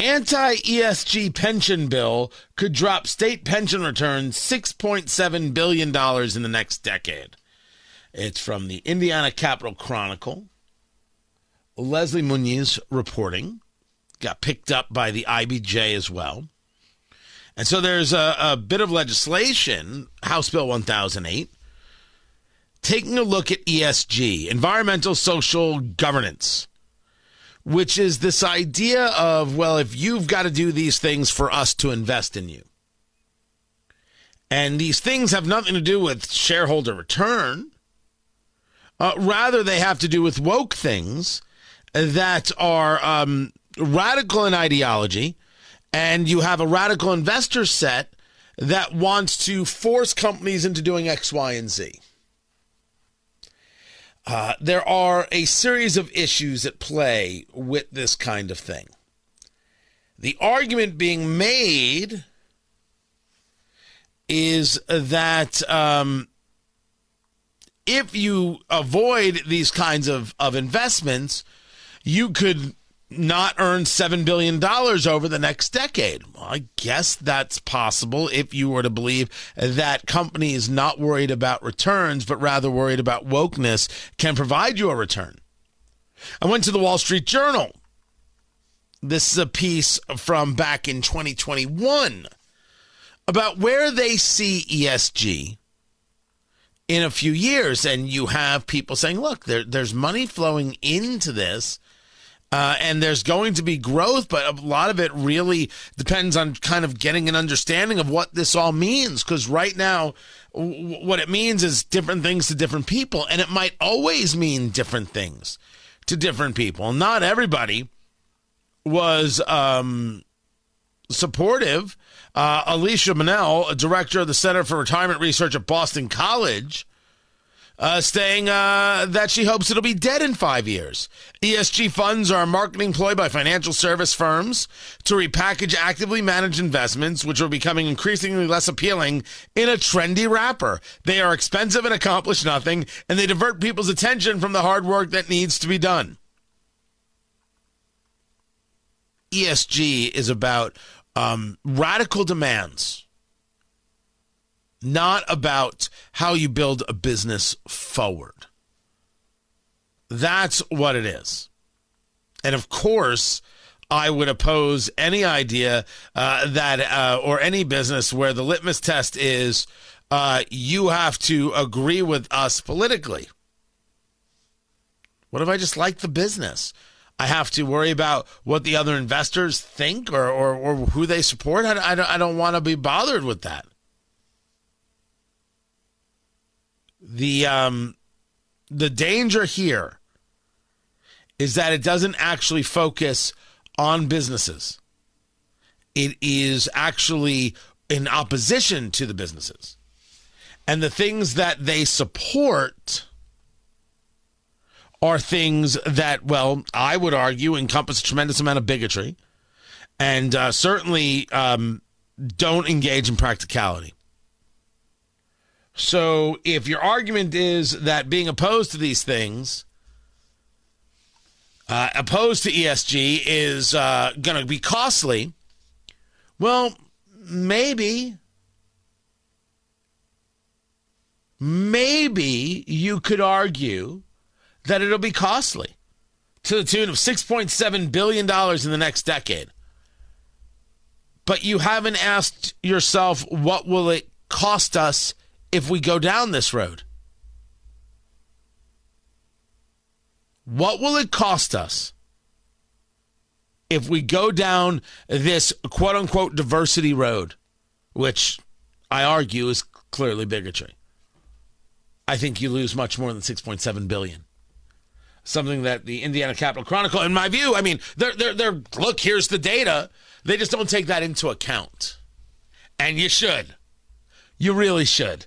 Anti ESG pension bill could drop state pension returns $6.7 billion in the next decade. It's from the Indiana Capital Chronicle. Leslie Muniz reporting. Got picked up by the IBJ as well. And so there's a, a bit of legislation, House Bill 1008, taking a look at ESG, environmental social governance, which is this idea of, well, if you've got to do these things for us to invest in you. And these things have nothing to do with shareholder return. Uh, rather, they have to do with woke things that are um, radical in ideology, and you have a radical investor set that wants to force companies into doing X, Y, and Z. Uh, there are a series of issues at play with this kind of thing. The argument being made is that um, if you avoid these kinds of, of investments, you could not earn $7 billion over the next decade. Well, I guess that's possible if you were to believe that companies not worried about returns, but rather worried about wokeness can provide you a return. I went to the Wall Street Journal. This is a piece from back in 2021 about where they see ESG in a few years. And you have people saying, look, there, there's money flowing into this uh, and there's going to be growth, but a lot of it really depends on kind of getting an understanding of what this all means. Because right now, w- what it means is different things to different people, and it might always mean different things to different people. Not everybody was um, supportive. Uh, Alicia Munnell, director of the Center for Retirement Research at Boston College, uh, saying uh, that she hopes it'll be dead in five years. ESG funds are a marketing ploy by financial service firms to repackage actively managed investments, which are becoming increasingly less appealing in a trendy wrapper. They are expensive and accomplish nothing, and they divert people's attention from the hard work that needs to be done. ESG is about um, radical demands not about how you build a business forward. That's what it is. And of course, I would oppose any idea uh, that, uh, or any business where the litmus test is uh, you have to agree with us politically. What if I just like the business? I have to worry about what the other investors think or, or, or who they support. I, I don't, I don't want to be bothered with that. The um, the danger here is that it doesn't actually focus on businesses. It is actually in opposition to the businesses. And the things that they support are things that, well, I would argue encompass a tremendous amount of bigotry and uh, certainly um, don't engage in practicality. So if your argument is that being opposed to these things, uh, opposed to ESG, is uh, going to be costly, well, maybe, maybe you could argue that it'll be costly to the tune of $6.7 billion in the next decade. But you haven't asked yourself, what will it cost us if we go down this road? What will it cost us if we go down this quote unquote diversity road, which I argue is clearly bigotry? I think you lose much more than 6.7 billion. something that the Indiana Capital Chronicle, in my view, I mean, they're they're they're look, here's the data. They just don't take that into account. And you should. You really should.